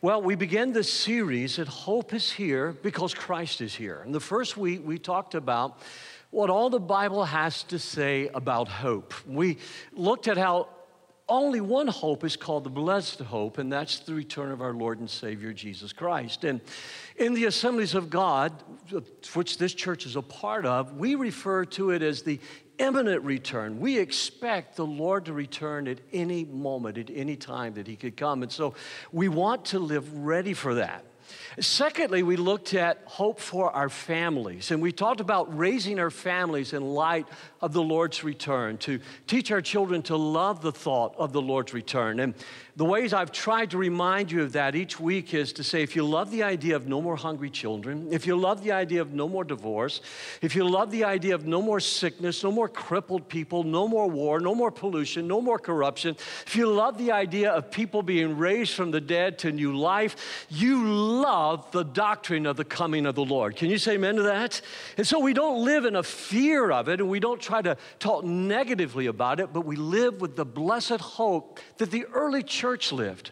Well, we began this series that hope is here because Christ is here. And the first week we talked about what all the Bible has to say about hope. We looked at how only one hope is called the blessed hope, and that's the return of our Lord and Savior Jesus Christ. And in the assemblies of God, which this church is a part of, we refer to it as the imminent return. We expect the Lord to return at any moment, at any time that He could come. And so we want to live ready for that. Secondly, we looked at hope for our families, and we talked about raising our families in light of the Lord's return, to teach our children to love the thought of the Lord's return. And the ways I've tried to remind you of that each week is to say if you love the idea of no more hungry children, if you love the idea of no more divorce, if you love the idea of no more sickness, no more crippled people, no more war, no more pollution, no more corruption, if you love the idea of people being raised from the dead to new life, you love the doctrine of the coming of the Lord. Can you say amen to that? And so we don't live in a fear of it and we don't try to talk negatively about it, but we live with the blessed hope that the early church lived.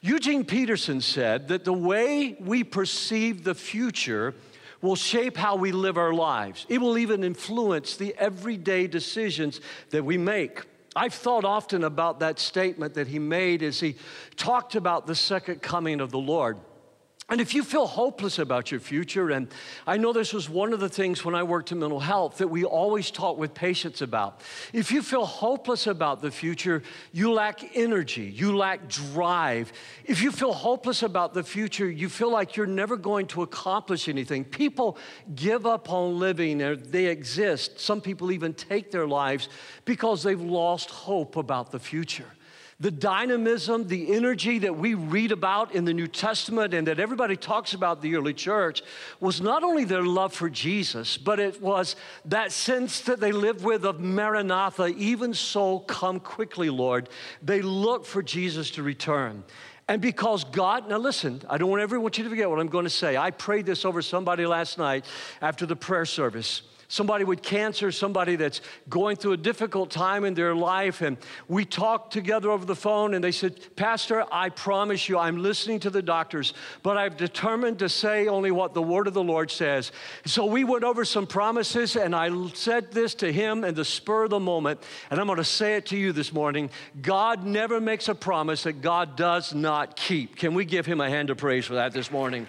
Eugene Peterson said that the way we perceive the future will shape how we live our lives. It will even influence the everyday decisions that we make. I've thought often about that statement that he made as he talked about the second coming of the Lord. And if you feel hopeless about your future, and I know this was one of the things when I worked in mental health that we always talk with patients about. If you feel hopeless about the future, you lack energy, you lack drive. If you feel hopeless about the future, you feel like you're never going to accomplish anything. People give up on living, or they exist. Some people even take their lives because they've lost hope about the future the dynamism, the energy that we read about in the New Testament and that everybody talks about the early church was not only their love for Jesus, but it was that sense that they lived with of Maranatha, even so, come quickly, Lord. They looked for Jesus to return. And because God, now listen, I don't want everyone to forget what I'm going to say. I prayed this over somebody last night after the prayer service somebody with cancer, somebody that's going through a difficult time in their life. And we talked together over the phone, and they said, Pastor, I promise you, I'm listening to the doctors, but I've determined to say only what the word of the Lord says. So we went over some promises, and I said this to him in the spur of the moment, and I'm going to say it to you this morning God never makes a promise that God does not keep. Can we give him a hand of praise for that this morning?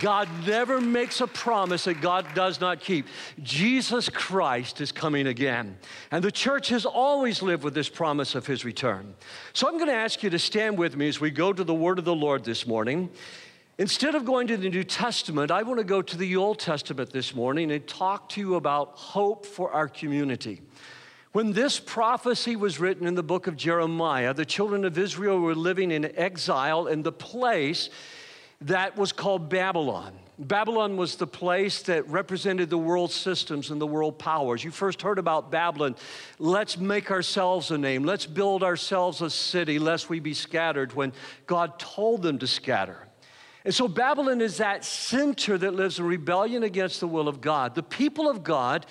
God never makes a promise that God does not keep. Jesus Jesus Christ is coming again. And the church has always lived with this promise of his return. So I'm going to ask you to stand with me as we go to the word of the Lord this morning. Instead of going to the New Testament, I want to go to the Old Testament this morning and talk to you about hope for our community. When this prophecy was written in the book of Jeremiah, the children of Israel were living in exile in the place that was called Babylon. Babylon was the place that represented the world systems and the world powers. You first heard about Babylon. Let's make ourselves a name. Let's build ourselves a city, lest we be scattered, when God told them to scatter. And so Babylon is that center that lives in rebellion against the will of God. The people of God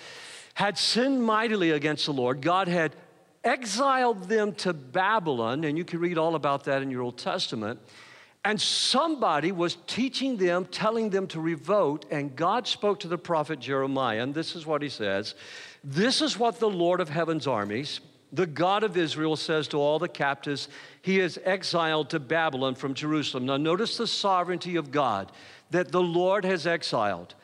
had sinned mightily against the Lord. God had exiled them to Babylon, and you can read all about that in your Old Testament. And somebody was teaching them, telling them to revolt, and God spoke to the prophet Jeremiah, and this is what he says This is what the Lord of heaven's armies, the God of Israel, says to all the captives he has exiled to Babylon from Jerusalem. Now, notice the sovereignty of God that the Lord has exiled.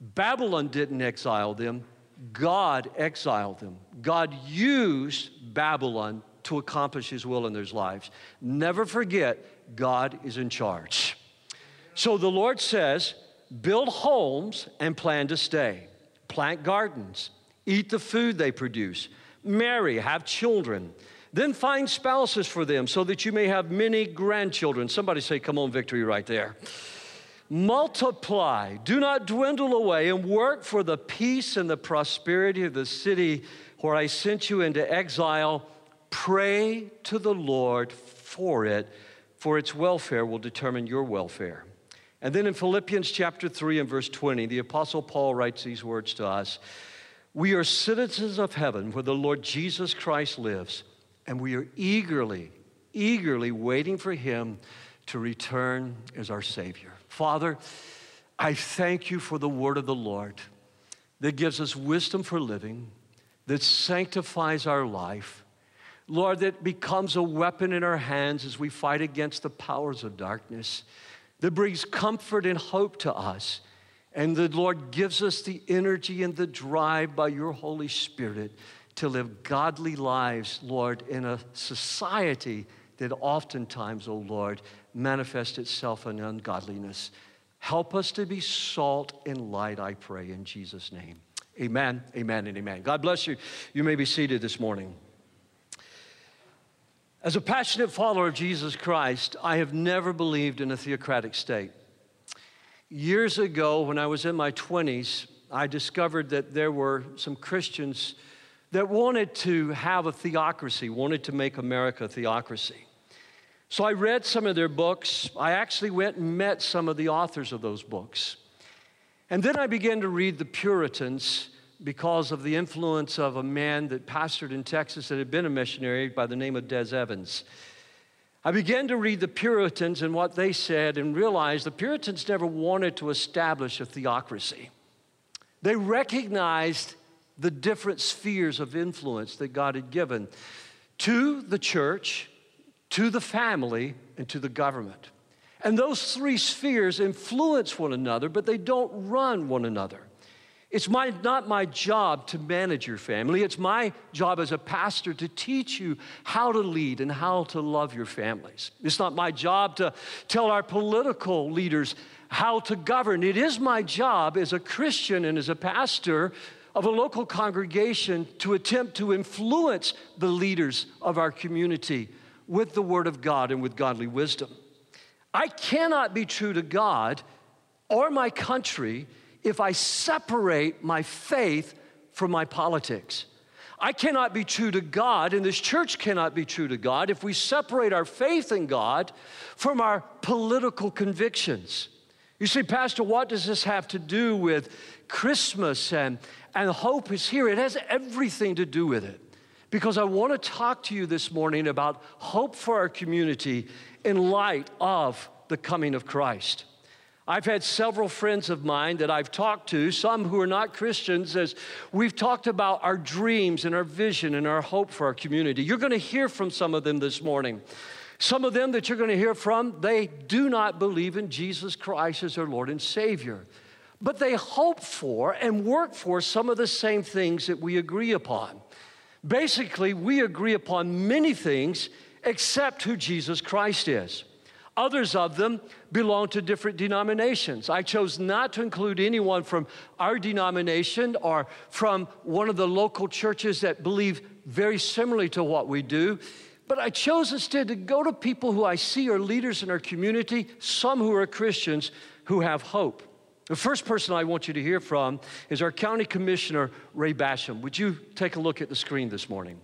Babylon didn't exile them, God exiled them. God used Babylon to accomplish his will in their lives. Never forget, God is in charge. So the Lord says, build homes and plan to stay, plant gardens, eat the food they produce, marry, have children. Then find spouses for them so that you may have many grandchildren. Somebody say, Come on, victory, right there. Multiply, do not dwindle away, and work for the peace and the prosperity of the city where I sent you into exile. Pray to the Lord for it for its welfare will determine your welfare. And then in Philippians chapter 3 and verse 20, the Apostle Paul writes these words to us We are citizens of heaven where the Lord Jesus Christ lives, and we are eagerly, eagerly waiting for him to return as our Savior. Father, I thank you for the word of the Lord that gives us wisdom for living, that sanctifies our life. Lord, that becomes a weapon in our hands as we fight against the powers of darkness, that brings comfort and hope to us. And the Lord gives us the energy and the drive by your Holy Spirit to live godly lives, Lord, in a society that oftentimes, oh Lord, manifests itself in ungodliness. Help us to be salt and light, I pray, in Jesus' name. Amen, amen, and amen. God bless you. You may be seated this morning. As a passionate follower of Jesus Christ, I have never believed in a theocratic state. Years ago, when I was in my 20s, I discovered that there were some Christians that wanted to have a theocracy, wanted to make America a theocracy. So I read some of their books. I actually went and met some of the authors of those books. And then I began to read the Puritans because of the influence of a man that pastored in Texas that had been a missionary by the name of Des Evans. I began to read the Puritans and what they said and realized the Puritans never wanted to establish a theocracy. They recognized the different spheres of influence that God had given to the church, to the family, and to the government. And those three spheres influence one another, but they don't run one another. It's my, not my job to manage your family. It's my job as a pastor to teach you how to lead and how to love your families. It's not my job to tell our political leaders how to govern. It is my job as a Christian and as a pastor of a local congregation to attempt to influence the leaders of our community with the Word of God and with godly wisdom. I cannot be true to God or my country if I separate my faith from my politics. I cannot be true to God, and this church cannot be true to God if we separate our faith in God from our political convictions. You see, Pastor, what does this have to do with Christmas and, and hope is here. It has everything to do with it. Because I want to talk to you this morning about hope for our community in light of the coming of Christ. I've had several friends of mine that I've talked to, some who are not Christians, as we've talked about our dreams and our vision and our hope for our community. You're going to hear from some of them this morning. Some of them that you're going to hear from, they do not believe in Jesus Christ as their Lord and Savior but they hope for and work for some of the same things that we agree upon. Basically, we agree upon many things except who Jesus Christ is. Others of them belong to different denominations. I chose not to include anyone from our denomination or from one of the local churches that believe very similarly to what we do. But I chose instead to go to people who I see are leaders in our community, some who are Christians who have hope. The first person I want you to hear from is our County Commissioner, Ray Basham. Would you take a look at the screen this morning?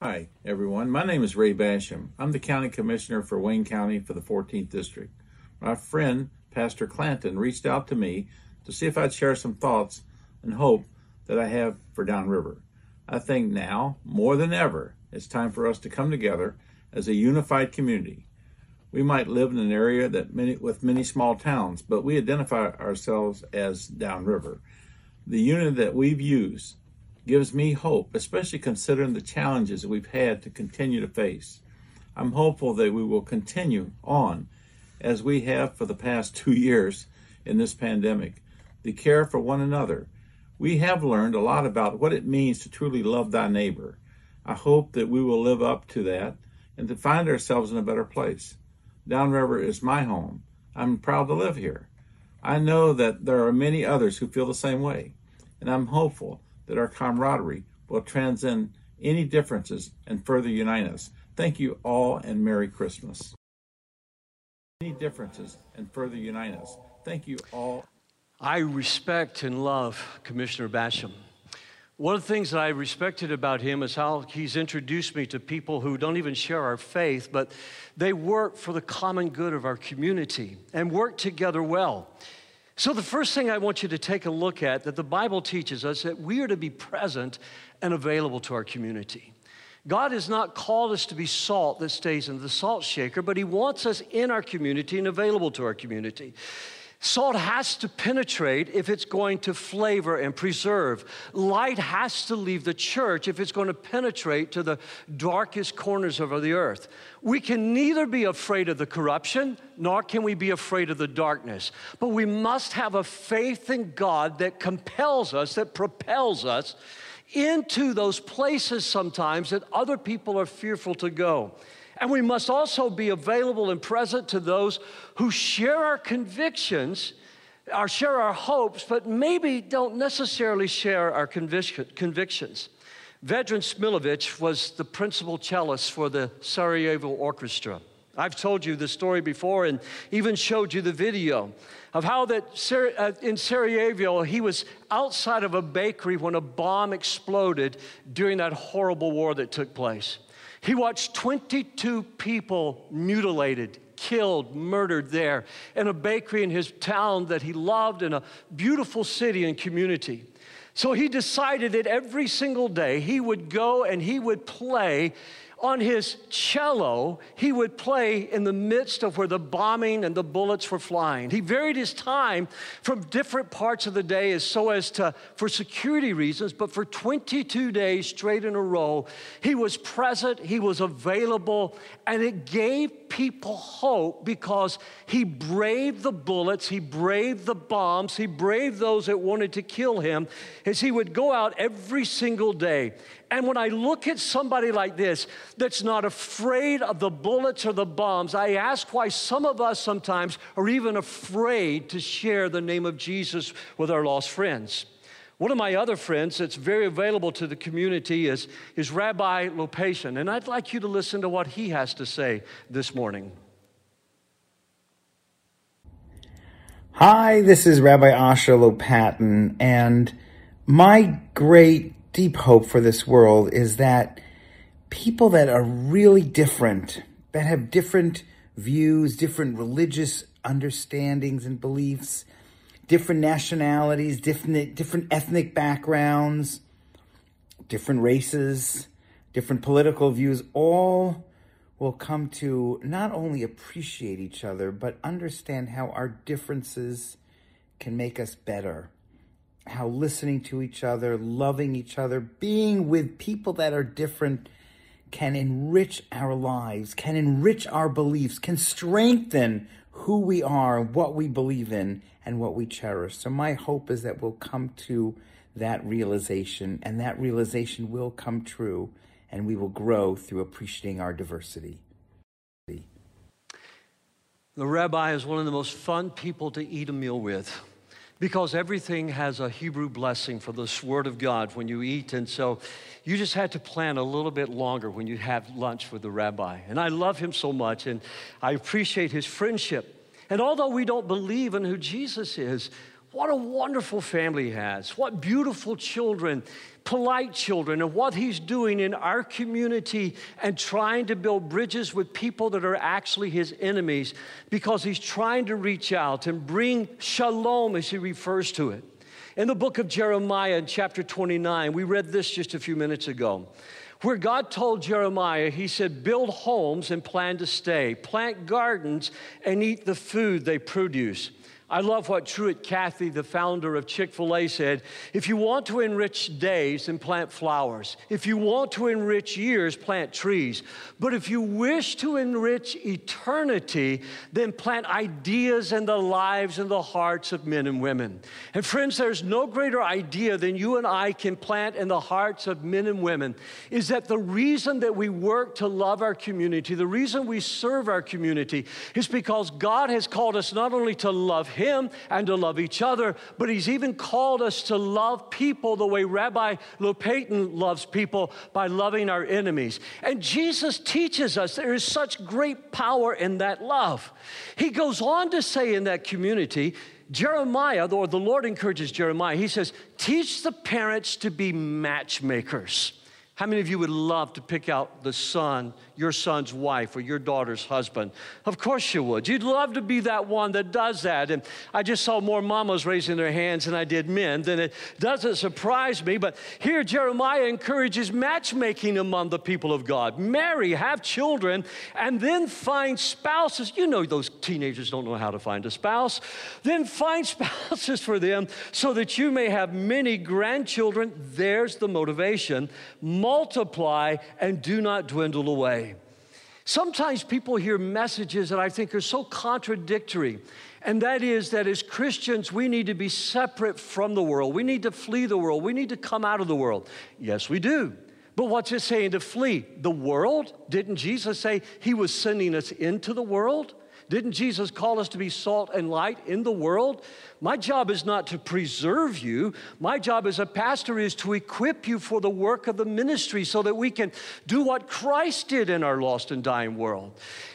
Hi, everyone. My name is Ray Basham. I'm the County Commissioner for Wayne County for the 14th District. My friend, Pastor Clanton, reached out to me to see if I'd share some thoughts and hope that I have for Downriver. I think now, more than ever, it's time for us to come together as a unified community we might live in an area that many, with many small towns, but we identify ourselves as downriver. The unit that we've used gives me hope, especially considering the challenges we've had to continue to face. I'm hopeful that we will continue on as we have for the past two years in this pandemic. The care for one another. We have learned a lot about what it means to truly love thy neighbor. I hope that we will live up to that and to find ourselves in a better place. Downriver is my home. I'm proud to live here. I know that there are many others who feel the same way, and I'm hopeful that our camaraderie will transcend any differences and further unite us. Thank you all and Merry Christmas. Any differences and further unite us. Thank you all. I respect and love Commissioner Basham. One of the things that I respected about him is how he's introduced me to people who don't even share our faith, but they work for the common good of our community and work together well. So, the first thing I want you to take a look at that the Bible teaches us that we are to be present and available to our community. God has not called us to be salt that stays in the salt shaker, but He wants us in our community and available to our community. Salt has to penetrate if it's going to flavor and preserve. Light has to leave the church if it's going to penetrate to the darkest corners of the earth. We can neither be afraid of the corruption, nor can we be afraid of the darkness. But we must have a faith in God that compels us, that propels us into those places sometimes that other people are fearful to go. And we must also be available and present to those who share our convictions, or share our hopes, but maybe don't necessarily share our convictions. Vedran Smailovic was the principal cellist for the Sarajevo Orchestra. I've told you the story before and even showed you the video of how that uh, in Sarajevo he was outside of a bakery when a bomb exploded during that horrible war that took place. He watched 22 people mutilated, killed, murdered there in a bakery in his town that he loved in a beautiful city and community. So he decided that every single day he would go and he would play on his cello, he would play in the midst of where the bombing and the bullets were flying. He varied his time from different parts of the day as so as to, for security reasons, but for 22 days straight in a row, he was present, he was available, and it gave people hope because he braved the bullets, he braved the bombs, he braved those that wanted to kill him as he would go out every single day. And when I look at somebody like this that's not afraid of the bullets or the bombs, I ask why some of us sometimes are even afraid to share the name of Jesus with our lost friends. One of my other friends that's very available to the community is, is Rabbi Lopatin, and I'd like you to listen to what he has to say this morning. Hi, this is Rabbi Asher Lopatin, and my great deep hope for this world is that people that are really different, that have different views, different religious understandings and beliefs, different nationalities, different, different ethnic backgrounds, different races, different political views, all will come to not only appreciate each other, but understand how our differences can make us better how listening to each other, loving each other, being with people that are different can enrich our lives, can enrich our beliefs, can strengthen who we are, what we believe in, and what we cherish. So, my hope is that we'll come to that realization, and that realization will come true, and we will grow through appreciating our diversity. The rabbi is one of the most fun people to eat a meal with because everything has a Hebrew blessing for this word of God when you eat. And so you just had to plan a little bit longer when you have lunch with the rabbi. And I love him so much, and I appreciate his friendship. And although we don't believe in who Jesus is, what a wonderful family he has. What beautiful children, polite children, and what he's doing in our community and trying to build bridges with people that are actually his enemies because he's trying to reach out and bring shalom, as he refers to it. In the book of Jeremiah, in chapter 29, we read this just a few minutes ago where God told Jeremiah, He said, Build homes and plan to stay, plant gardens and eat the food they produce. I love what Truett Cathy, the founder of Chick fil A, said. If you want to enrich days, then plant flowers. If you want to enrich years, plant trees. But if you wish to enrich eternity, then plant ideas in the lives and the hearts of men and women. And friends, there's no greater idea than you and I can plant in the hearts of men and women is that the reason that we work to love our community, the reason we serve our community, is because God has called us not only to love him and to love each other, but He's even called us to love people the way Rabbi Lopatin loves people by loving our enemies. And Jesus teaches us there is such great power in that love. He goes on to say in that community, Jeremiah, or the Lord encourages Jeremiah, he says, teach the parents to be matchmakers. How many of you would love to pick out the son your son's wife or your daughter's husband? Of course you would. You'd love to be that one that does that. And I just saw more mamas raising their hands than I did men. Then it doesn't surprise me. But here Jeremiah encourages matchmaking among the people of God. Marry, have children, and then find spouses. You know, those teenagers don't know how to find a spouse. Then find spouses for them so that you may have many grandchildren. There's the motivation. Multiply and do not dwindle away. Sometimes people hear messages that I think are so contradictory. And that is that as Christians, we need to be separate from the world. We need to flee the world. We need to come out of the world. Yes, we do. But what's it saying to flee? The world? Didn't Jesus say he was sending us into the world? Didn't Jesus call us to be salt and light in the world? My job is not to preserve you. My job as a pastor is to equip you for the work of the ministry so that we can do what Christ did in our lost and dying world.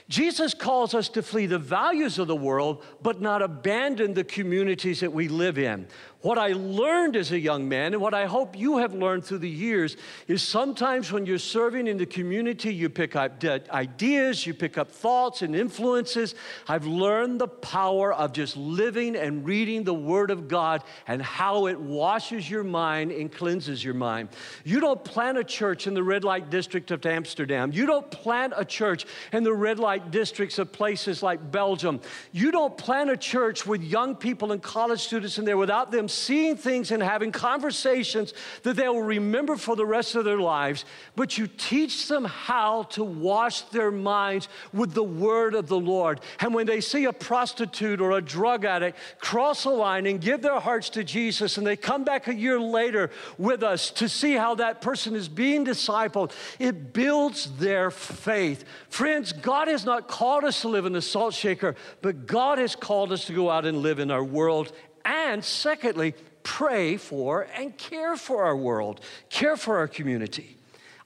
Jesus calls us to flee the values of the world, but not abandon the communities that we live in. What I learned as a young man, and what I hope you have learned through the years, is sometimes when you're serving in the community, you pick up ideas, you pick up thoughts and influences. I've learned the power of just living and reading the Word of God and how it washes your mind and cleanses your mind. You don't plant a church in the red light district of Amsterdam, you don't plant a church in the red light districts of places like Belgium. You don't plant a church with young people and college students in there without them seeing things and having conversations that they will remember for the rest of their lives, but you teach them how to wash their minds with the word of the Lord. And when they see a prostitute or a drug addict cross a line and give their hearts to Jesus, and they come back a year later with us to see how that person is being discipled, it builds their faith. Friends, God has not called us to live in the salt shaker, but God has called us to go out and live in our world and secondly, pray for and care for our world, care for our community.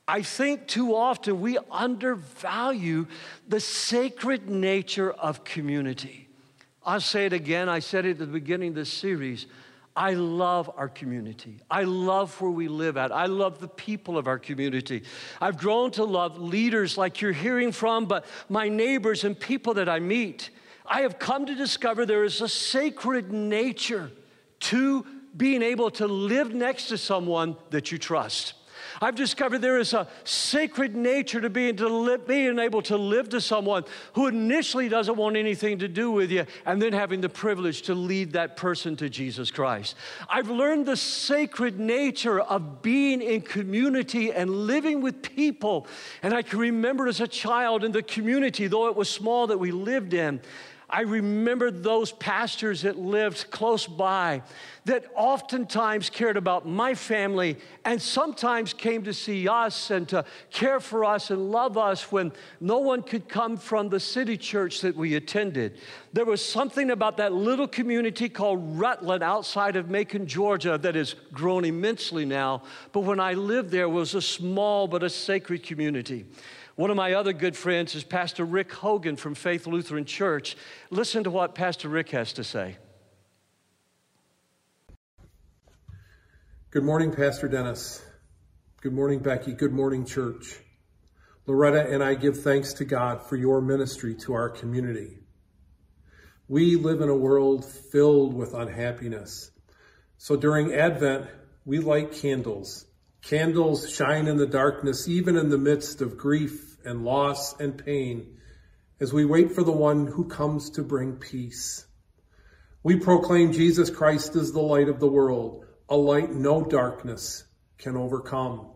I think too often we undervalue the sacred nature of community. I'll say it again, I said it at the beginning of this series. I love our community. I love where we live at. I love the people of our community. I've grown to love leaders like you're hearing from, but my neighbors and people that I meet. I have come to discover there is a sacred nature to being able to live next to someone that you trust. I've discovered there is a sacred nature to being, to being able to live to someone who initially doesn't want anything to do with you, and then having the privilege to lead that person to Jesus Christ. I've learned the sacred nature of being in community and living with people. And I can remember as a child in the community, though it was small that we lived in, I remember those pastors that lived close by that oftentimes cared about my family and sometimes came to see us and to care for us and love us when no one could come from the city church that we attended. There was something about that little community called Rutland outside of Macon, Georgia, that has grown immensely now. But when I lived there, it was a small but a sacred community. One of my other good friends is Pastor Rick Hogan from Faith Lutheran Church. Listen to what Pastor Rick has to say. Good morning, Pastor Dennis. Good morning, Becky. Good morning, church. Loretta and I give thanks to God for your ministry to our community. We live in a world filled with unhappiness. So during Advent, we light candles. Candles shine in the darkness, even in the midst of grief and loss and pain as we wait for the one who comes to bring peace. We proclaim Jesus Christ is the light of the world, a light no darkness can overcome.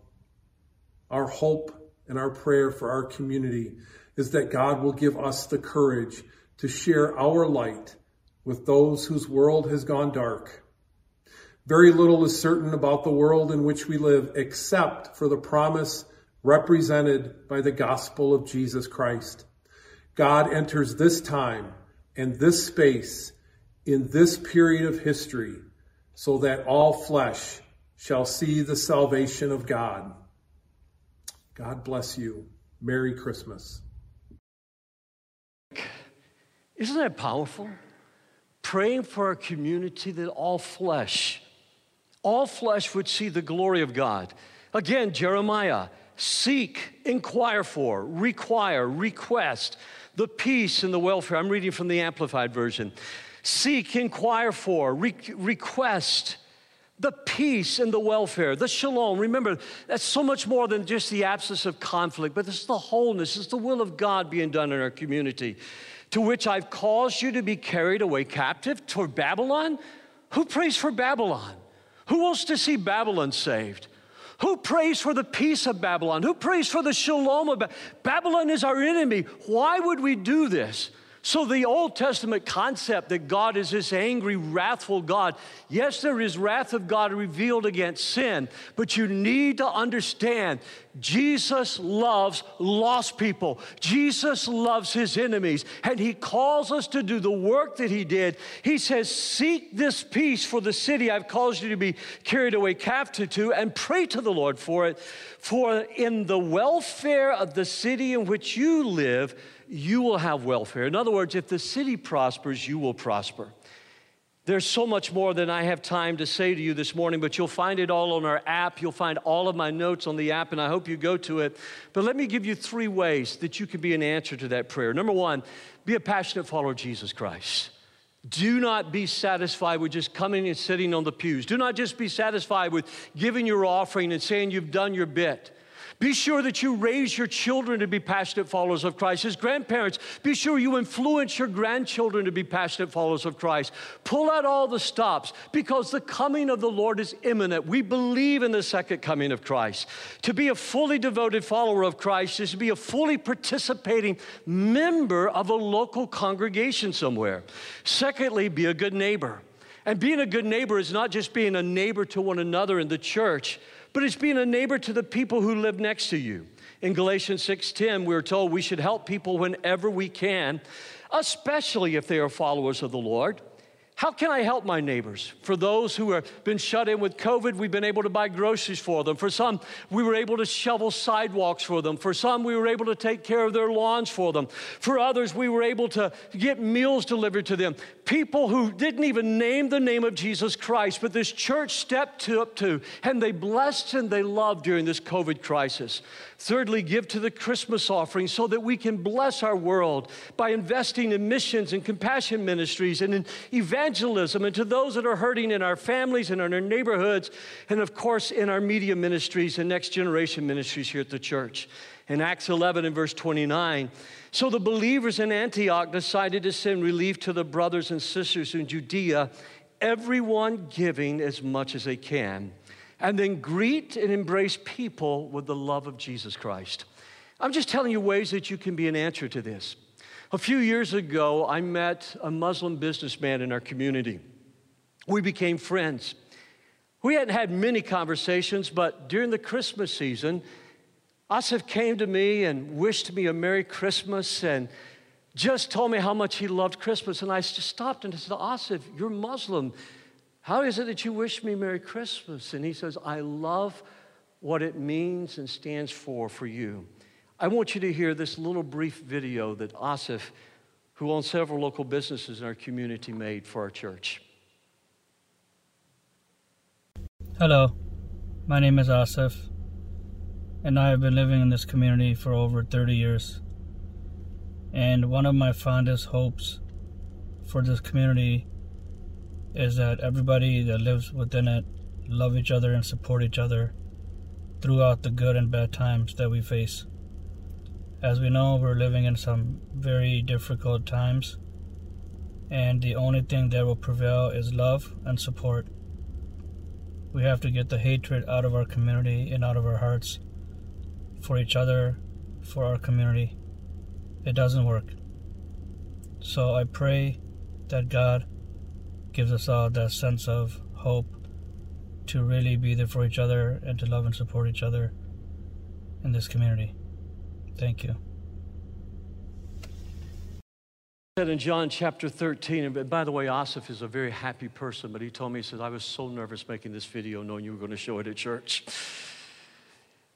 Our hope and our prayer for our community is that God will give us the courage to share our light with those whose world has gone dark. Very little is certain about the world in which we live except for the promise represented by the gospel of Jesus Christ. God enters this time and this space in this period of history so that all flesh shall see the salvation of God. God bless you. Merry Christmas. Isn't that powerful? Praying for a community that all flesh, all flesh would see the glory of God. Again, Jeremiah, seek, inquire for, require, request the peace and the welfare. I'm reading from the Amplified Version. Seek, inquire for, re- request the peace and the welfare, the shalom. Remember, that's so much more than just the absence of conflict, but is the wholeness, it's the will of God being done in our community, to which I've caused you to be carried away captive toward Babylon. Who prays for Babylon? Who wants to see Babylon saved? Who prays for the peace of Babylon? Who prays for the shalom of Babylon? Babylon is our enemy. Why would we do this? So, the Old Testament concept that God is this angry, wrathful God, yes, there is wrath of God revealed against sin, but you need to understand Jesus loves lost people. Jesus loves his enemies, and he calls us to do the work that he did. He says, Seek this peace for the city I've caused you to be carried away captive to, and pray to the Lord for it. For in the welfare of the city in which you live, you will have welfare. In other words, if the city prospers, you will prosper. There's so much more than I have time to say to you this morning, but you'll find it all on our app. You'll find all of my notes on the app, and I hope you go to it. But let me give you three ways that you can be an answer to that prayer. Number one, be a passionate follower of Jesus Christ. Do not be satisfied with just coming and sitting on the pews. Do not just be satisfied with giving your offering and saying you've done your bit. Be sure that you raise your children to be passionate followers of Christ. As grandparents, be sure you influence your grandchildren to be passionate followers of Christ. Pull out all the stops because the coming of the Lord is imminent. We believe in the second coming of Christ. To be a fully devoted follower of Christ is to be a fully participating member of a local congregation somewhere. Secondly, be a good neighbor. And being a good neighbor is not just being a neighbor to one another in the church but it's being a neighbor to the people who live next to you. In Galatians 6:10, we're told we should help people whenever we can, especially if they are followers of the Lord. How can I help my neighbors? For those who have been shut in with COVID, we've been able to buy groceries for them. For some, we were able to shovel sidewalks for them. For some, we were able to take care of their lawns for them. For others, we were able to get meals delivered to them. People who didn't even name the name of Jesus Christ, but this church stepped up to, and they blessed and they loved during this COVID crisis. Thirdly, give to the Christmas offering so that we can bless our world by investing in missions and compassion ministries and in evangelism and to those that are hurting in our families and in our neighborhoods, and of course in our media ministries and next generation ministries here at the church. In Acts 11 and verse 29, so the believers in Antioch decided to send relief to the brothers and sisters in Judea, everyone giving as much as they can and then greet and embrace people with the love of Jesus Christ. I'm just telling you ways that you can be an answer to this. A few years ago, I met a Muslim businessman in our community. We became friends. We hadn't had many conversations, but during the Christmas season, Asif came to me and wished me a Merry Christmas and just told me how much he loved Christmas. And I just stopped and I said, Asif, you're Muslim. How is it that you wish me Merry Christmas? And he says, I love what it means and stands for for you. I want you to hear this little brief video that Asif, who owns several local businesses in our community, made for our church. Hello, my name is Asif, and I have been living in this community for over 30 years. And one of my fondest hopes for this community is that everybody that lives within it love each other and support each other throughout the good and bad times that we face. As we know, we're living in some very difficult times, and the only thing that will prevail is love and support. We have to get the hatred out of our community and out of our hearts for each other, for our community. It doesn't work. So I pray that God gives us all that sense of hope to really be there for each other and to love and support each other in this community. Thank you. Said in John chapter 13, and by the way, Asif is a very happy person, but he told me, he says, I was so nervous making this video knowing you were going to show it at church.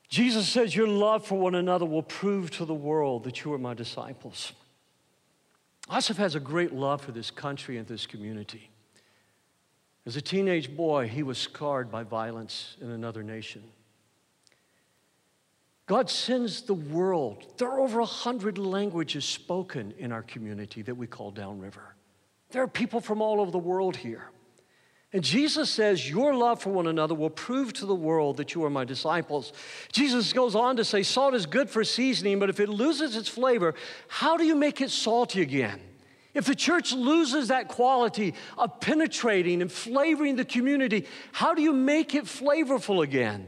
Jesus says, Your love for one another will prove to the world that you are my disciples. Asif has a great love for this country and this community. As a teenage boy, he was scarred by violence in another nation. God sends the world. There are over a hundred languages spoken in our community that we call Downriver. There are people from all over the world here. And Jesus says, Your love for one another will prove to the world that you are my disciples. Jesus goes on to say, Salt is good for seasoning, but if it loses its flavor, how do you make it salty again? If the church loses that quality of penetrating and flavoring the community, how do you make it flavorful again?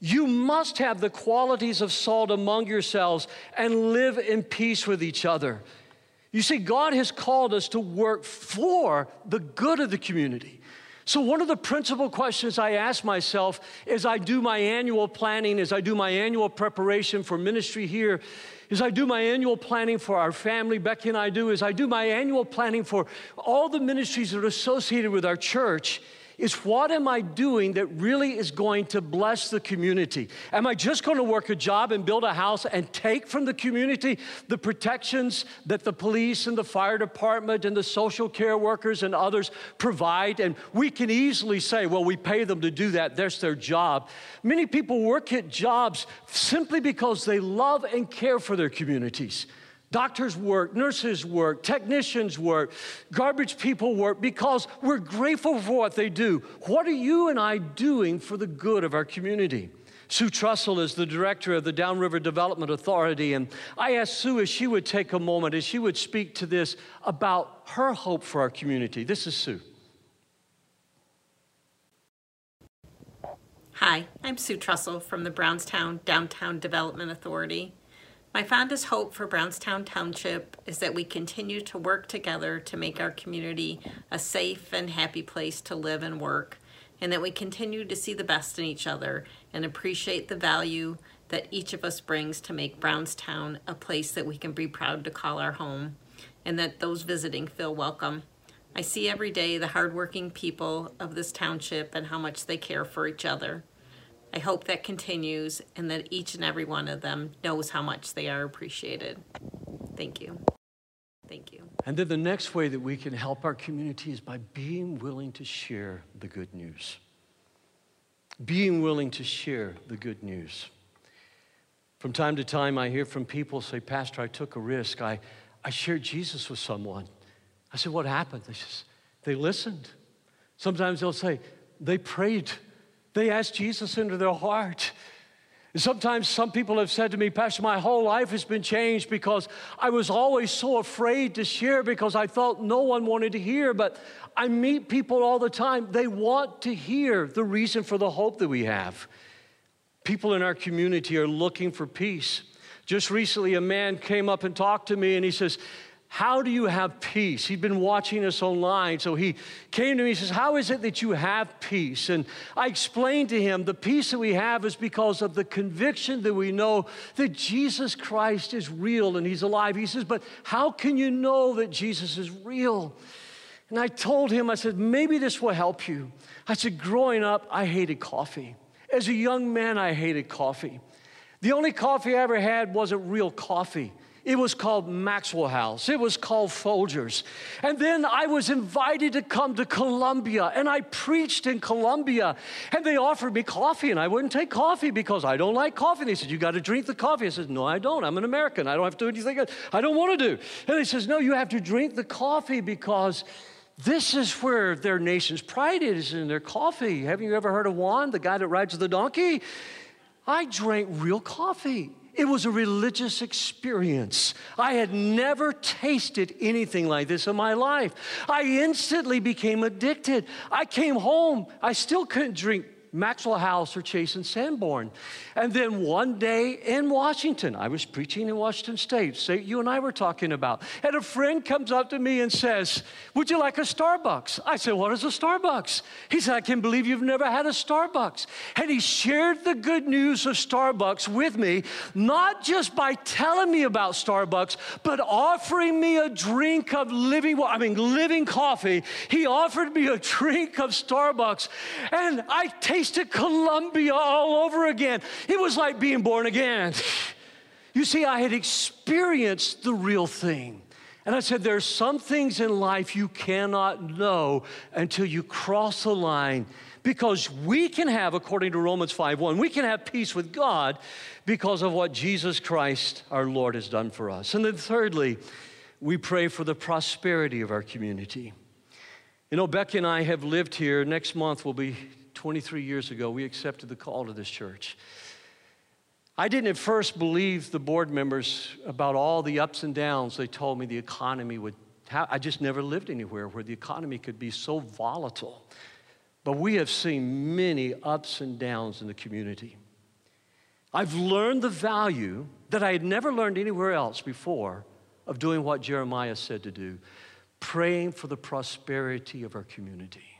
You must have the qualities of salt among yourselves and live in peace with each other. You see, God has called us to work for the good of the community. So, one of the principal questions I ask myself as I do my annual planning, as I do my annual preparation for ministry here, as I do my annual planning for our family, Becky and I do, as I do my annual planning for all the ministries that are associated with our church, is what am I doing that really is going to bless the community? Am I just going to work a job and build a house and take from the community the protections that the police and the fire department and the social care workers and others provide? And we can easily say, well, we pay them to do that, that's their job. Many people work at jobs simply because they love and care for their communities. Doctors work, nurses work, technicians work, garbage people work because we're grateful for what they do. What are you and I doing for the good of our community? Sue Trussell is the director of the Downriver Development Authority, and I asked Sue if she would take a moment, as she would speak to this about her hope for our community. This is Sue. Hi, I'm Sue Trussell from the Brownstown Downtown Development Authority. My fondest hope for Brownstown Township is that we continue to work together to make our community a safe and happy place to live and work, and that we continue to see the best in each other and appreciate the value that each of us brings to make Brownstown a place that we can be proud to call our home, and that those visiting feel welcome. I see every day the hardworking people of this township and how much they care for each other. I hope that continues and that each and every one of them knows how much they are appreciated. Thank you. Thank you. And then the next way that we can help our community is by being willing to share the good news. Being willing to share the good news. From time to time, I hear from people say, Pastor, I took a risk. I, I shared Jesus with someone. I said, What happened? They, just, they listened. Sometimes they'll say, They prayed they asked Jesus into their heart. Sometimes some people have said to me, Pastor, my whole life has been changed because I was always so afraid to share because I thought no one wanted to hear. But I meet people all the time. They want to hear the reason for the hope that we have. People in our community are looking for peace. Just recently, a man came up and talked to me and he says, how do you have peace? He'd been watching us online, so he came to me and says, How is it that you have peace? And I explained to him the peace that we have is because of the conviction that we know that Jesus Christ is real and he's alive. He says, But how can you know that Jesus is real? And I told him, I said, Maybe this will help you. I said, Growing up, I hated coffee. As a young man, I hated coffee. The only coffee I ever had wasn't real coffee. It was called Maxwell House. It was called Folgers. And then I was invited to come to Colombia and I preached in Colombia. And they offered me coffee and I wouldn't take coffee because I don't like coffee. And They said, You got to drink the coffee. I said, No, I don't. I'm an American. I don't have to do anything I don't want to do. And they says, No, you have to drink the coffee because this is where their nation's pride is in their coffee. Haven't you ever heard of Juan, the guy that rides the donkey? I drank real coffee. It was a religious experience. I had never tasted anything like this in my life. I instantly became addicted. I came home, I still couldn't drink Maxwell House or Chase and Sanborn. And then one day in Washington, I was preaching in Washington State, state you and I were talking about, and a friend comes up to me and says, Would you like a Starbucks? I said, What is a Starbucks? He said, I can't believe you've never had a Starbucks. And he shared the good news of Starbucks with me, not just by telling me about Starbucks, but offering me a drink of living, I mean, living coffee. He offered me a drink of Starbucks, and I tasted tasted Colombia all over again. It was like being born again. You see, I had experienced the real thing. And I said, There's some things in life you cannot know until you cross the line. Because we can have, according to Romans 5 1, we can have peace with God because of what Jesus Christ, our Lord, has done for us. And then, thirdly, we pray for the prosperity of our community. You know, Becky and I have lived here. Next month will be 23 years ago. We accepted the call to this church. I didn't at first believe the board members about all the ups and downs they told me the economy would have. I just never lived anywhere where the economy could be so volatile. But we have seen many ups and downs in the community. I've learned the value that I had never learned anywhere else before of doing what Jeremiah said to do praying for the prosperity of our community.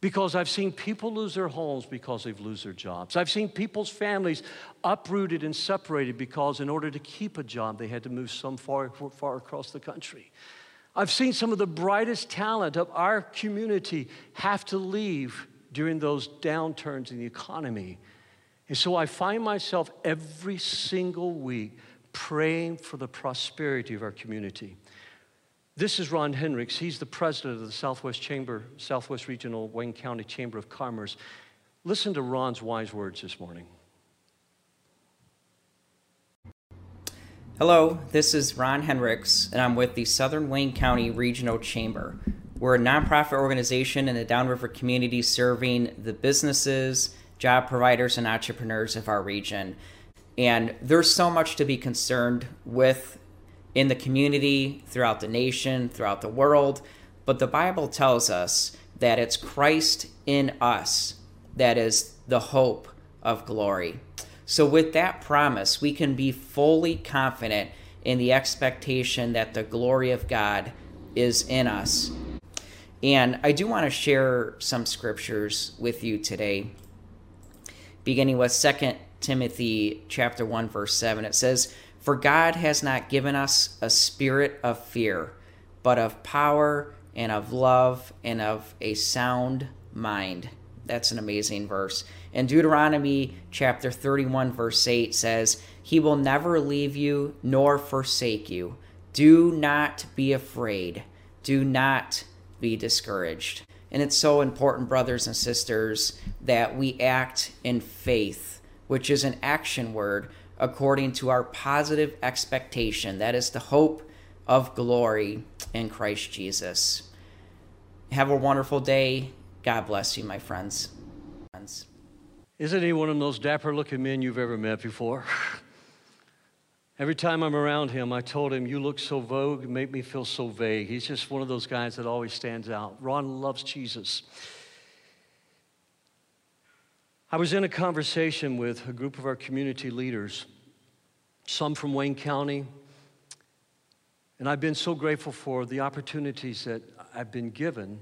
Because I've seen people lose their homes because they've lost their jobs. I've seen people's families uprooted and separated because in order to keep a job, they had to move some far, far across the country. I've seen some of the brightest talent of our community have to leave during those downturns in the economy. And so I find myself every single week praying for the prosperity of our community. This is Ron Hendricks. He's the president of the Southwest Chamber, Southwest Regional Wayne County Chamber of Commerce. Listen to Ron's wise words this morning. Hello, this is Ron Hendricks, and I'm with the Southern Wayne County Regional Chamber. We're a nonprofit organization in the Downriver community serving the businesses, job providers, and entrepreneurs of our region. And there's so much to be concerned with in the community, throughout the nation, throughout the world. But the Bible tells us that it's Christ in us that is the hope of glory. So, with that promise, we can be fully confident in the expectation that the glory of God is in us. And I do want to share some scriptures with you today, beginning with 2 Timothy chapter 1 verse 7. It says, for God has not given us a spirit of fear, but of power and of love and of a sound mind. That's an amazing verse. And Deuteronomy chapter 31, verse 8 says, He will never leave you nor forsake you. Do not be afraid. Do not be discouraged. And it's so important, brothers and sisters, that we act in faith, which is an action word according to our positive expectation. That is the hope of glory in Christ Jesus. Have a wonderful day. God bless you, my friends. friends. Isn't he one of those dapper looking men you've ever met before? Every time I'm around him, I told him, You look so vogue, make me feel so vague. He's just one of those guys that always stands out. Ron loves Jesus. I was in a conversation with a group of our community leaders, some from Wayne County, and I've been so grateful for the opportunities that I've been given.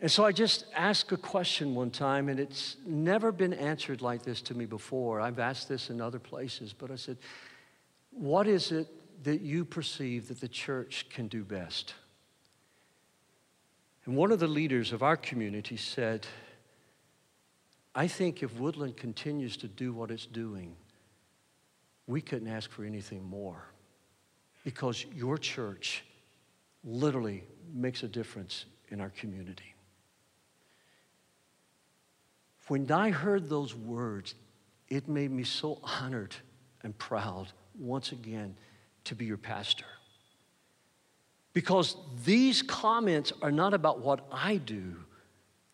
And so I just asked a question one time, and it's never been answered like this to me before. I've asked this in other places, but I said, What is it that you perceive that the church can do best? And one of the leaders of our community said, I think if Woodland continues to do what it's doing, we couldn't ask for anything more because your church literally makes a difference in our community. When I heard those words, it made me so honored and proud once again to be your pastor. Because these comments are not about what I do,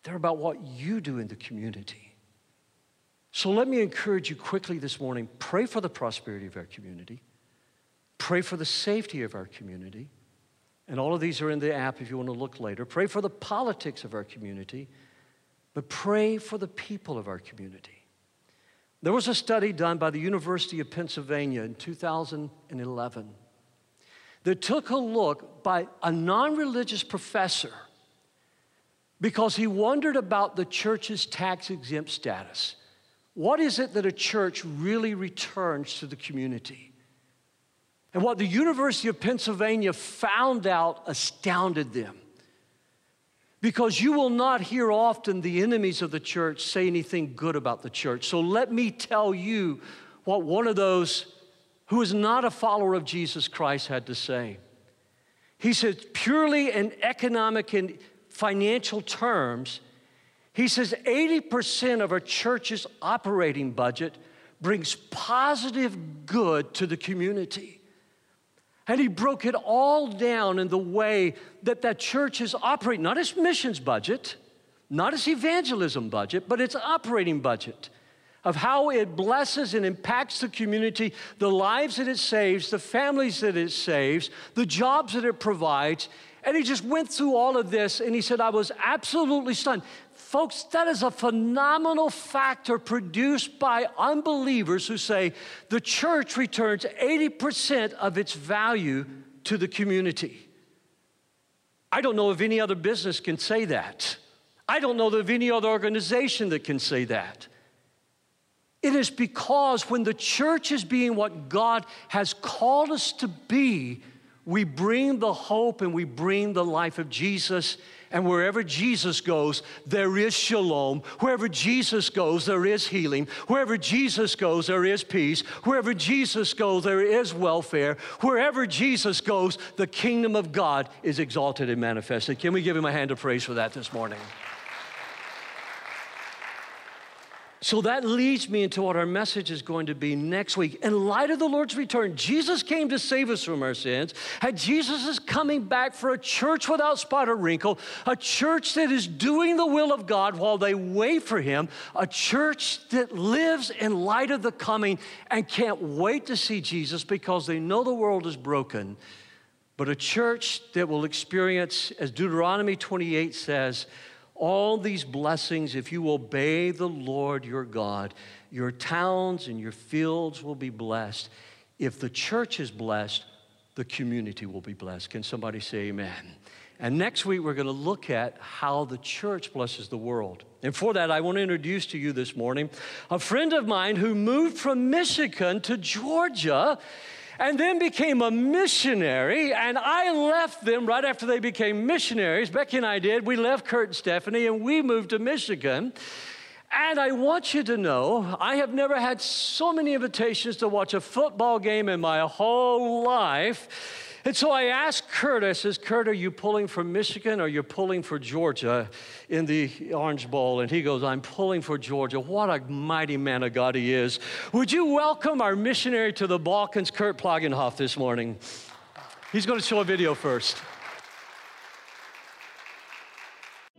they're about what you do in the community. So let me encourage you quickly this morning pray for the prosperity of our community, pray for the safety of our community. And all of these are in the app if you want to look later. Pray for the politics of our community, but pray for the people of our community. There was a study done by the University of Pennsylvania in 2011 that took a look by a non religious professor because he wondered about the church's tax exempt status. What is it that a church really returns to the community? And what the University of Pennsylvania found out astounded them. Because you will not hear often the enemies of the church say anything good about the church. So let me tell you what one of those who is not a follower of Jesus Christ had to say. He said, purely in economic and financial terms, he says 80% of a church's operating budget brings positive good to the community. And he broke it all down in the way that that church is operating, not its missions budget, not its evangelism budget, but its operating budget of how it blesses and impacts the community, the lives that it saves, the families that it saves, the jobs that it provides. And he just went through all of this and he said, I was absolutely stunned. Folks, that is a phenomenal factor produced by unbelievers who say the church returns 80% of its value to the community. I don't know if any other business can say that. I don't know of any other organization that can say that. It is because when the church is being what God has called us to be, we bring the hope and we bring the life of Jesus and wherever Jesus goes, there is shalom. Wherever Jesus goes, there is healing. Wherever Jesus goes, there is peace. Wherever Jesus goes, there is welfare. Wherever Jesus goes, the kingdom of God is exalted and manifested. Can we give him a hand of praise for that this morning? So that leads me into what our message is going to be next week. In light of the Lord's return, Jesus came to save us from our sins, and Jesus is coming back for a church without spot or wrinkle, a church that is doing the will of God while they wait for Him, a church that lives in light of the coming and can't wait to see Jesus because they know the world is broken, but a church that will experience, as Deuteronomy 28 says, all these blessings if you obey the Lord your God. Your towns and your fields will be blessed. If the church is blessed, the community will be blessed. Can somebody say amen? And next week, we're going to look at how the church blesses the world. And for that, I want to introduce to you this morning a friend of mine who moved from Michigan to Georgia and then became a missionary. And I left them right after they became missionaries. Becky and I did. We left Kurt and Stephanie and we moved to Michigan. And I want you to know, I have never had so many invitations to watch a football game in my whole life. And so I asked Kurt, I says, Kurt, are you pulling for Michigan or you're pulling for Georgia in the Orange Bowl? And he goes, I'm pulling for Georgia. What a mighty man of God he is. Would you welcome our missionary to the Balkans, Kurt Plagenhoef, this morning? He's going to show a video first.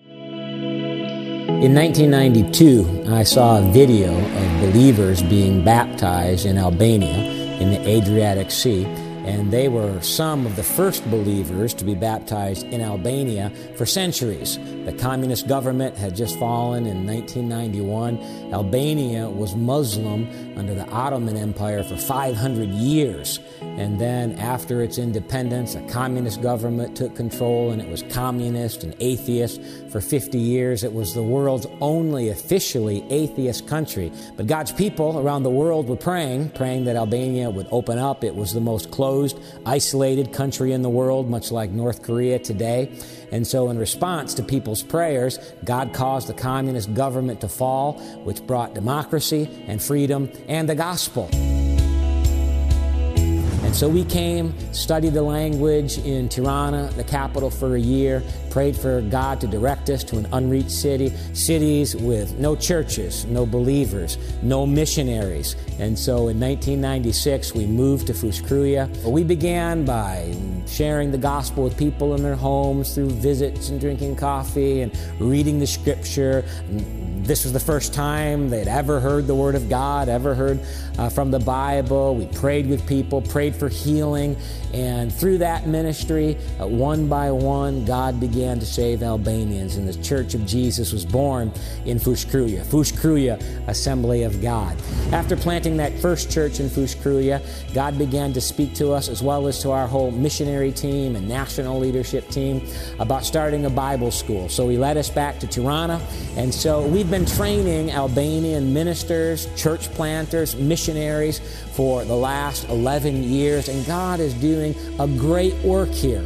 In 1992, I saw a video of believers being baptized in Albania in the Adriatic Sea and they were some of the first believers to be baptized in Albania for centuries. The communist government had just fallen in 1991. Albania was Muslim under the Ottoman Empire for 500 years. And then, after its independence, a communist government took control, and it was communist and atheist for 50 years. It was the world's only officially atheist country. But God's people around the world were praying, praying that Albania would open up. It was the most closed, isolated country in the world, much like North Korea today. And so, in response to people's prayers, God caused the communist government to fall, which brought democracy and freedom and the gospel. And so we came, studied the language in Tirana, the capital, for a year, prayed for God to direct us to an unreached city, cities with no churches, no believers, no missionaries. And so in 1996, we moved to Fushkruya. We began by sharing the gospel with people in their homes through visits and drinking coffee and reading the scripture. This was the first time they'd ever heard the Word of God, ever heard uh, from the Bible. We prayed with people, prayed for healing, and through that ministry, uh, one by one, God began to save Albanians, and the Church of Jesus was born in Fushkruya, Fushkruya Assembly of God. After planting that first church in Fushkruya, God began to speak to us as well as to our whole missionary team and national leadership team about starting a Bible school. So he led us back to Tirana, and so we've been training Albanian ministers, church planters, missionaries for the last 11 years, and God is doing a great work here.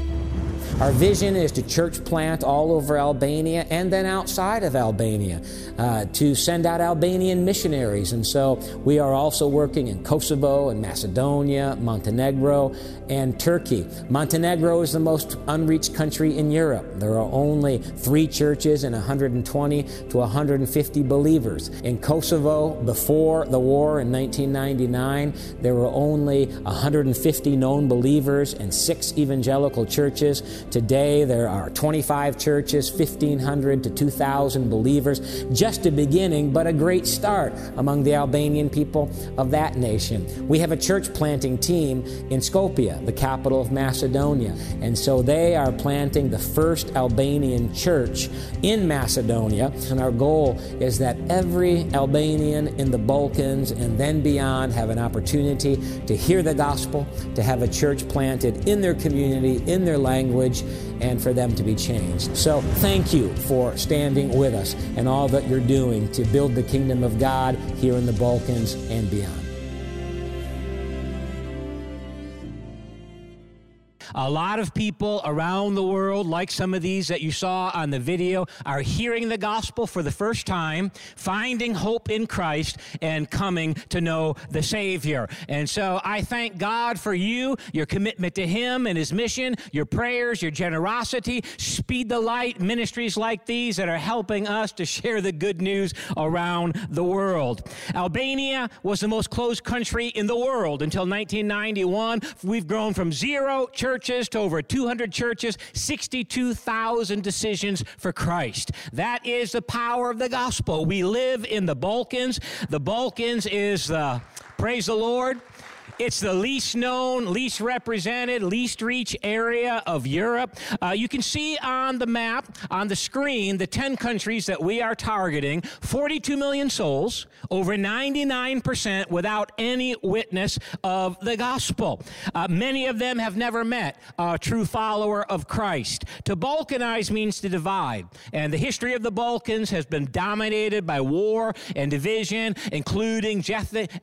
Our vision is to church plant all over Albania and then outside of Albania uh, to send out Albanian missionaries. And so we are also working in Kosovo and Macedonia, Montenegro, and Turkey. Montenegro is the most unreached country in Europe. There are only three churches and 120 to 150 believers. In Kosovo, before the war in 1999, there were only 150 known believers and six evangelical churches. Today, there are 25 churches, 1,500 to 2,000 believers. Just a beginning, but a great start among the Albanian people of that nation. We have a church planting team in Skopje, the capital of Macedonia, and so they are planting the first Albanian church in Macedonia. And our goal is that every Albanian in the Balkans and then beyond have an opportunity to hear the gospel, to have a church planted in their community, in their language, and for them to be changed. So thank you for standing with us and all that you're doing to build the kingdom of God here in the Balkans and beyond. A lot of people around the world, like some of these that you saw on the video, are hearing the gospel for the first time, finding hope in Christ, and coming to know the Savior. And so I thank God for you, your commitment to Him and His mission, your prayers, your generosity, Speed the Light ministries like these that are helping us to share the good news around the world. Albania was the most closed country in the world until 1991. We've grown from zero church churches to over 200 churches, 62,000 decisions for Christ. That is the power of the gospel. We live in the Balkans. The Balkans is the, praise the Lord, it's the least known, least represented, least reached area of Europe. Uh, you can see on the map, on the screen, the 10 countries that we are targeting 42 million souls, over 99% without any witness of the gospel. Uh, many of them have never met a true follower of Christ. To balkanize means to divide, and the history of the Balkans has been dominated by war and division, including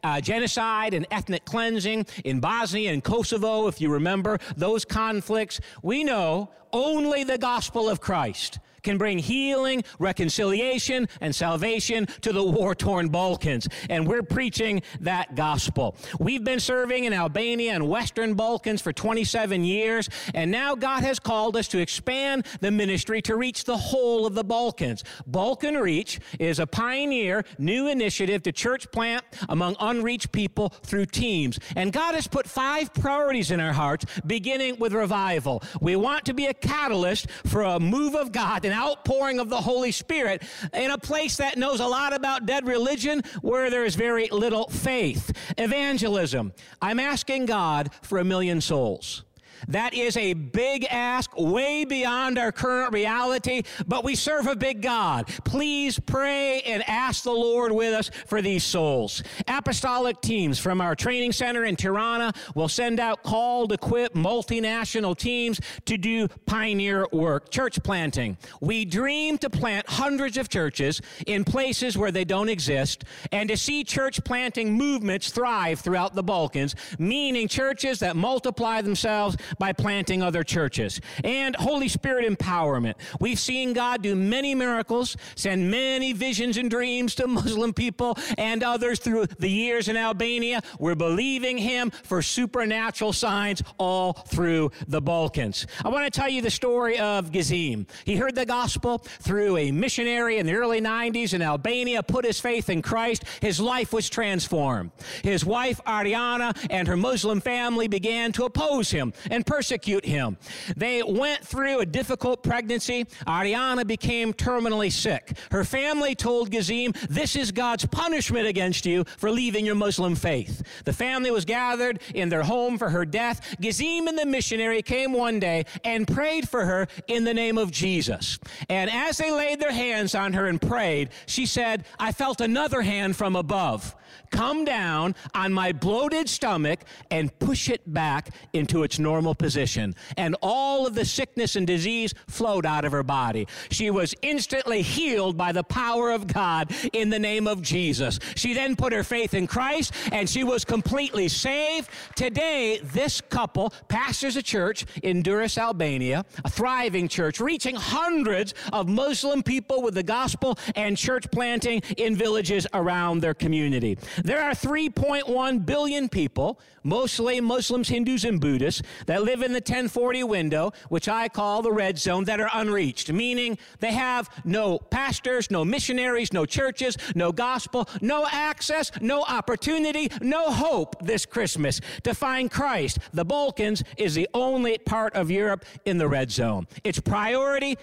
uh, genocide and ethnic cleansing in Bosnia and Kosovo, if you remember those conflicts. We know only the gospel of Christ can bring healing, reconciliation, and salvation to the war torn Balkans. And we're preaching that gospel. We've been serving in Albania and Western Balkans for 27 years, and now God has called us to expand the ministry to reach the whole of the Balkans. Balkan Reach is a pioneer new initiative to church plant among unreached people through teams. And God has put five priorities in our hearts, beginning with revival. We want to be a catalyst for a move of God an outpouring of the Holy Spirit in a place that knows a lot about dead religion where there is very little faith. Evangelism. I'm asking God for a million souls. That is a big ask, way beyond our current reality, but we serve a big God. Please pray and ask the Lord with us for these souls. Apostolic teams from our training center in Tirana will send out called, equipped, multinational teams to do pioneer work, church planting. We dream to plant hundreds of churches in places where they don't exist and to see church planting movements thrive throughout the Balkans, meaning churches that multiply themselves by planting other churches. And Holy Spirit empowerment. We've seen God do many miracles, send many visions and dreams to Muslim people and others through the years in Albania. We're believing Him for supernatural signs all through the Balkans. I want to tell you the story of Gazim. He heard the gospel through a missionary in the early 90s in Albania, put his faith in Christ. His life was transformed. His wife, Ariana, and her Muslim family began to oppose him and and persecute him. They went through a difficult pregnancy. Ariana became terminally sick. Her family told Gazim, This is God's punishment against you for leaving your Muslim faith. The family was gathered in their home for her death. Gazim and the missionary came one day and prayed for her in the name of Jesus. And as they laid their hands on her and prayed, she said, I felt another hand from above come down on my bloated stomach and push it back into its normal position, and all of the sickness and disease flowed out of her body. She was instantly healed by the power of God in the name of Jesus. She then put her faith in Christ and she was completely saved. Today, this couple pastors a church in Durrës, Albania, a thriving church, reaching hundreds of Muslim people with the gospel and church planting in villages around their community. There are 3.1 billion people, mostly Muslims, Hindus, and Buddhists, that live in the 1040 window, which I call the red zone, that are unreached, meaning they have no pastors, no missionaries, no churches, no gospel, no access, no opportunity, no hope this Christmas to find Christ. The Balkans is the only part of Europe in the red zone. Its priority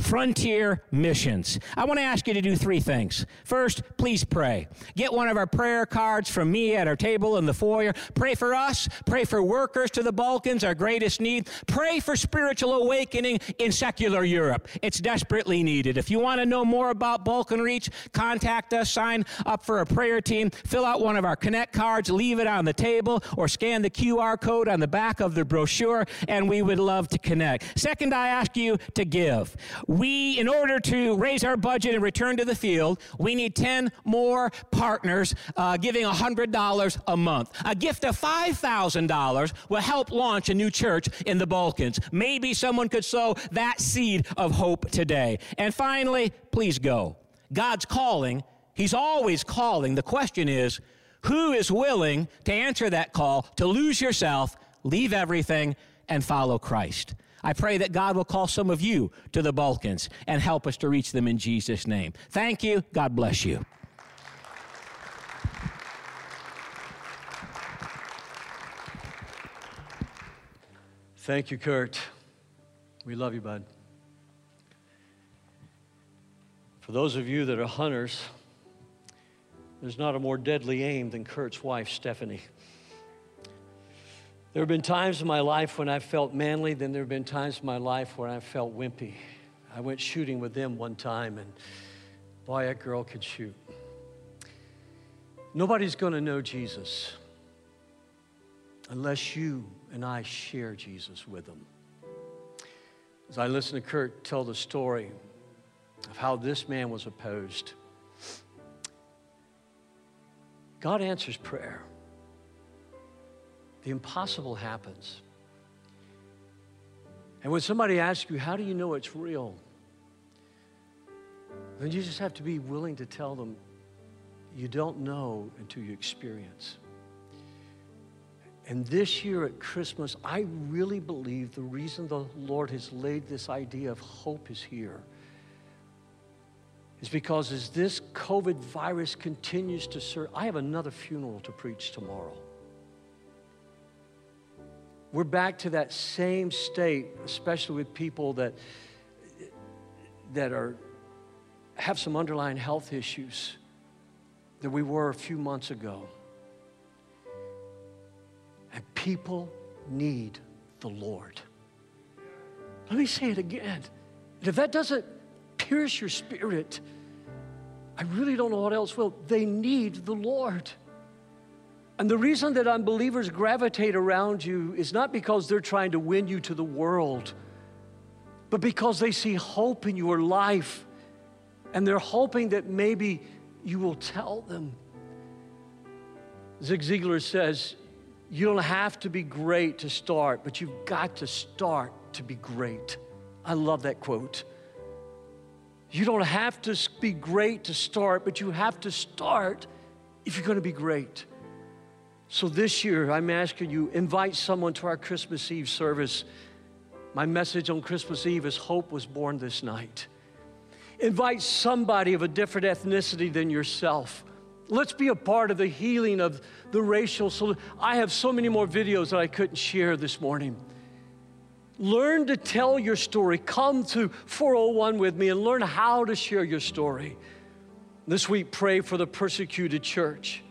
Frontier Missions. I want to ask you to do three things. First, please pray. Get one of our prayer cards from me at our table in the foyer. Pray for us. Pray for workers to the Balkans, our greatest need. Pray for spiritual awakening in secular Europe. It's desperately needed. If you want to know more about Balkan Reach, contact us, sign up for a prayer team, fill out one of our Connect cards, leave it on the table, or scan the QR code on the back of the brochure, and we would love to connect. Second, I ask you to give we, in order to raise our budget and return to the field, we need 10 more partners uh, giving $100 a month. A gift of $5,000 will help launch a new church in the Balkans. Maybe someone could sow that seed of hope today. And finally, please go. God's calling, He's always calling. The question is, who is willing to answer that call to lose yourself, leave everything, and follow Christ? I pray that God will call some of you to the Balkans and help us to reach them in Jesus' name. Thank you. God bless you. Thank you, Kurt. We love you, bud. For those of you that are hunters, there's not a more deadly aim than Kurt's wife, Stephanie. There have been times in my life when I felt manly, then there have been times in my life where I felt wimpy. I went shooting with them one time, and boy, that girl could shoot. Nobody's going to know Jesus unless you and I share Jesus with them. As I listened to Kurt tell the story of how this man was opposed, God answers prayer the impossible happens. And when somebody asks you, How do you know it's real? then you just have to be willing to tell them, You don't know until you experience. And this year at Christmas, I really believe the reason the Lord has laid this idea of hope is here is because as this COVID virus continues to serve, I have another funeral to preach tomorrow we're back to that same state, especially with people that, that are, have some underlying health issues that we were a few months ago. And people need the Lord. Let me say it again. If that doesn't pierce your spirit, I really don't know what else will. They need the Lord. And the reason that unbelievers gravitate around you is not because they're trying to win you to the world, but because they see hope in your life and they're hoping that maybe you will tell them. Zig Ziglar says, You don't have to be great to start, but you've got to start to be great. I love that quote. You don't have to be great to start, but you have to start if you're going to be great. So this year, I'm asking you, invite someone to our Christmas Eve service. My message on Christmas Eve is Hope was born this night. Invite somebody of a different ethnicity than yourself. Let's be a part of the healing of the racial. So I have so many more videos that I couldn't share this morning. Learn to tell your story. Come to 401 with me and learn how to share your story. This week, pray for the persecuted church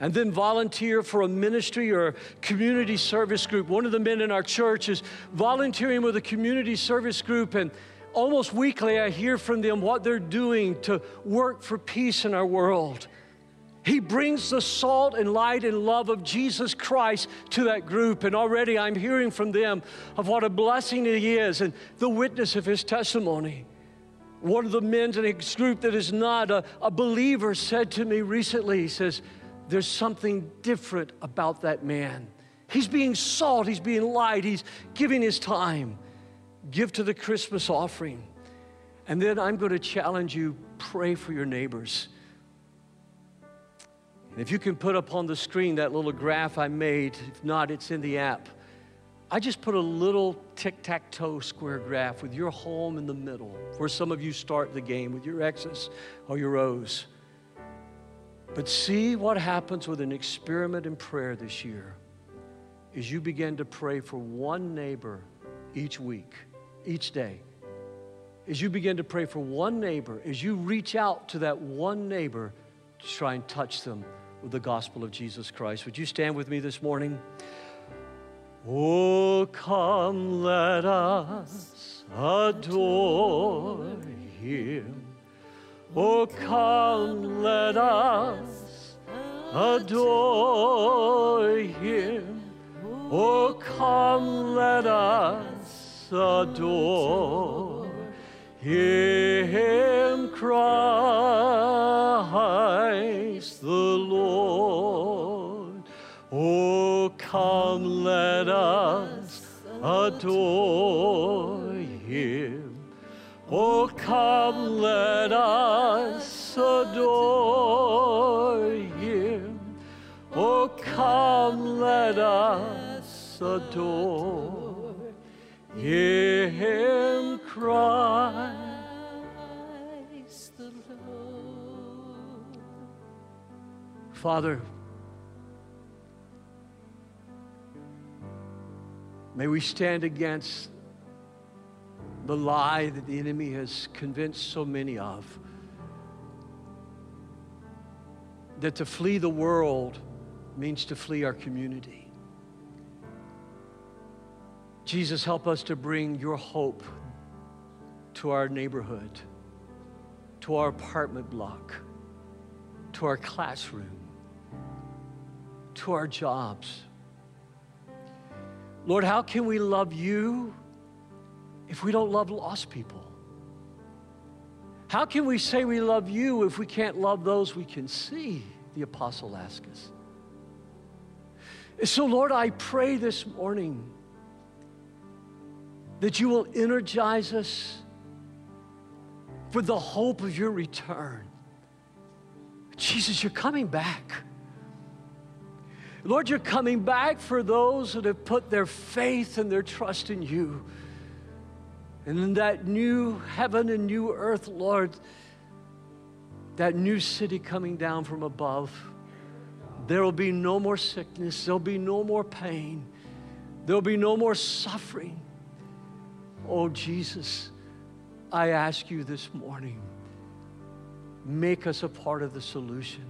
and then volunteer for a ministry or a community service group. One of the men in our church is volunteering with a community service group, and almost weekly I hear from them what they're doing to work for peace in our world. He brings the salt and light and love of Jesus Christ to that group. And already I'm hearing from them of what a blessing He is and the witness of His testimony. One of the men in his group that is not a, a believer said to me recently, he says, There's something different about that man. He's being salt, he's being light, he's giving his time. Give to the Christmas offering. And then I'm going to challenge you pray for your neighbors. And if you can put up on the screen that little graph I made, if not, it's in the app. I just put a little tic tac toe square graph with your home in the middle, where some of you start the game with your X's or your O's. But see what happens with an experiment in prayer this year is you begin to pray for one neighbor each week, each day. As you begin to pray for one neighbor, as you reach out to that one neighbor to try and touch them with the gospel of Jesus Christ. Would you stand with me this morning? Oh, come, let us adore him. Oh, come, let us adore him. Oh, come, let us adore him, Christ the Lord. Oh, come, let us adore him. Oh, come, let us let us adore him, Christ the Lord. Father, May we stand against the lie that the enemy has convinced so many of that to flee the world means to flee our community. Jesus, help us to bring your hope to our neighborhood, to our apartment block, to our classroom, to our jobs Lord, how can we love you if we don't love lost people? How can we say we love you if we can't love those we can see? The apostle asks us. So, Lord, I pray this morning that you will energize us for the hope of your return. Jesus, you're coming back. Lord, you're coming back for those that have put their faith and their trust in you. And in that new heaven and new earth, Lord, that new city coming down from above, there will be no more sickness, there'll be no more pain, there'll be no more suffering. Oh, Jesus, I ask you this morning, make us a part of the solution.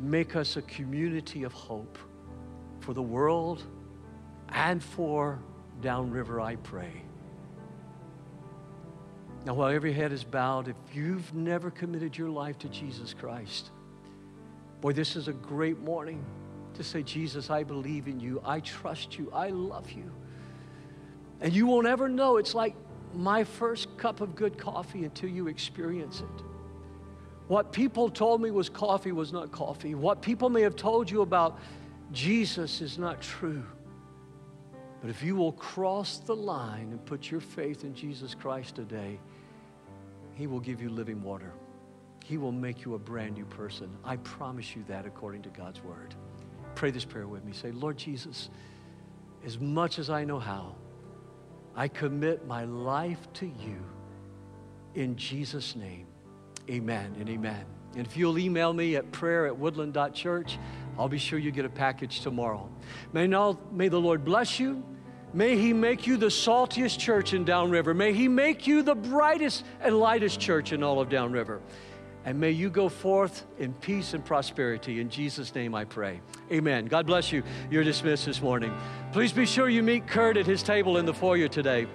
Make us a community of hope for the world and for downriver, I pray. Now, while every head is bowed, if you've never committed your life to Jesus Christ, boy, this is a great morning to say, Jesus, I believe in you. I trust you. I love you. And you won't ever know. It's like my first cup of good coffee until you experience it. What people told me was coffee was not coffee. What people may have told you about Jesus is not true. But if you will cross the line and put your faith in Jesus Christ today, He will give you living water. He will make you a brand new person. I promise you that according to God's word. Pray this prayer with me. Say, Lord Jesus, as much as I know how, I commit my life to you in Jesus' name. Amen and amen. And if you'll email me at prayer at woodland.church, I'll be sure you get a package tomorrow. May, now, may the Lord bless you. May He make you the saltiest church in Downriver. May He make you the brightest and lightest church in all of Downriver. And may you go forth in peace and prosperity. In Jesus' name I pray. Amen. God bless you. You're dismissed this morning. Please be sure you meet Kurt at his table in the foyer today.